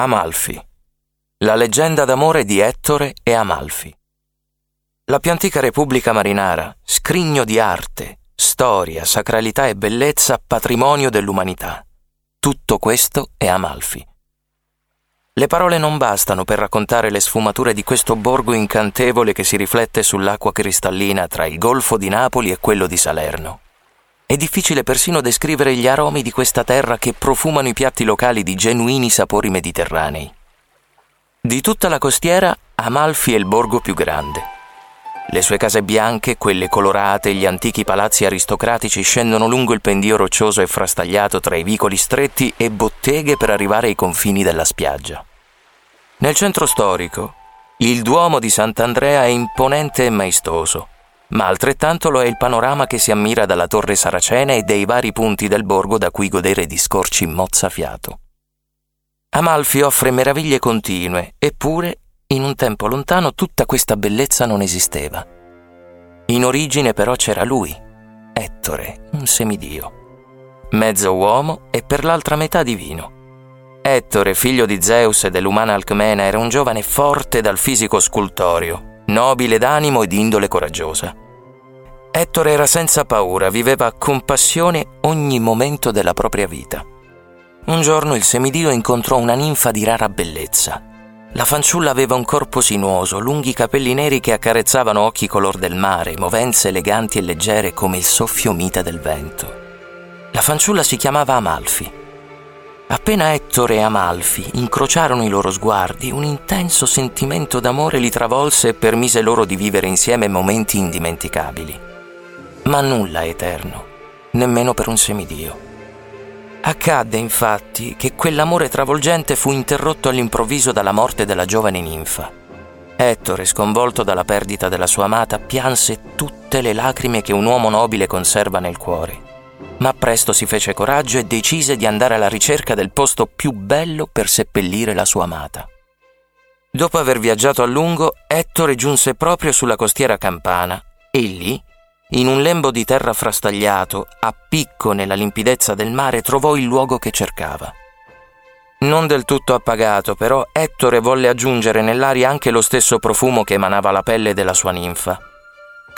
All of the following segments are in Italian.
Amalfi. La leggenda d'amore di Ettore e Amalfi. La più antica Repubblica Marinara, scrigno di arte, storia, sacralità e bellezza, patrimonio dell'umanità. Tutto questo è Amalfi. Le parole non bastano per raccontare le sfumature di questo borgo incantevole che si riflette sull'acqua cristallina tra il Golfo di Napoli e quello di Salerno. È difficile persino descrivere gli aromi di questa terra che profumano i piatti locali di genuini sapori mediterranei. Di tutta la costiera, Amalfi è il borgo più grande. Le sue case bianche, quelle colorate gli antichi palazzi aristocratici scendono lungo il pendio roccioso e frastagliato tra i vicoli stretti e botteghe per arrivare ai confini della spiaggia. Nel centro storico, il Duomo di Sant'Andrea è imponente e maestoso ma altrettanto lo è il panorama che si ammira dalla torre saracena e dei vari punti del borgo da cui godere di scorci mozzafiato. Amalfi offre meraviglie continue, eppure, in un tempo lontano, tutta questa bellezza non esisteva. In origine però c'era lui, Ettore, un semidio. Mezzo uomo e per l'altra metà divino. Ettore, figlio di Zeus e dell'umana Alcmena, era un giovane forte dal fisico scultorio, nobile d'animo e di indole coraggiosa. Ettore era senza paura, viveva con passione ogni momento della propria vita. Un giorno il semidio incontrò una ninfa di rara bellezza. La fanciulla aveva un corpo sinuoso, lunghi capelli neri che accarezzavano occhi color del mare, movenze eleganti e leggere come il soffio mite del vento. La fanciulla si chiamava Amalfi Appena Ettore e Amalfi incrociarono i loro sguardi, un intenso sentimento d'amore li travolse e permise loro di vivere insieme momenti indimenticabili. Ma nulla è eterno, nemmeno per un semidio. Accadde infatti che quell'amore travolgente fu interrotto all'improvviso dalla morte della giovane ninfa. Ettore, sconvolto dalla perdita della sua amata, pianse tutte le lacrime che un uomo nobile conserva nel cuore ma presto si fece coraggio e decise di andare alla ricerca del posto più bello per seppellire la sua amata. Dopo aver viaggiato a lungo, Ettore giunse proprio sulla costiera campana e lì, in un lembo di terra frastagliato, a picco nella limpidezza del mare, trovò il luogo che cercava. Non del tutto appagato, però, Ettore volle aggiungere nell'aria anche lo stesso profumo che emanava la pelle della sua ninfa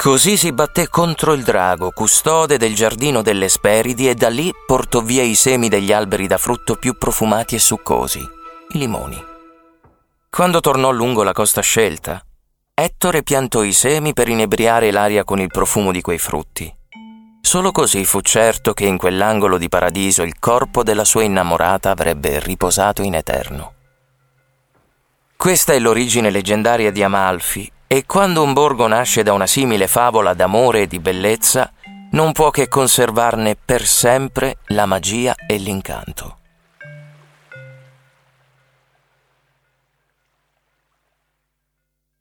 Così si batté contro il drago, custode del giardino delle Speridi, e da lì portò via i semi degli alberi da frutto più profumati e succosi, i limoni. Quando tornò lungo la costa scelta, Ettore piantò i semi per inebriare l'aria con il profumo di quei frutti. Solo così fu certo che in quell'angolo di paradiso il corpo della sua innamorata avrebbe riposato in eterno. Questa è l'origine leggendaria di Amalfi e quando un borgo nasce da una simile favola d'amore e di bellezza, non può che conservarne per sempre la magia e l'incanto.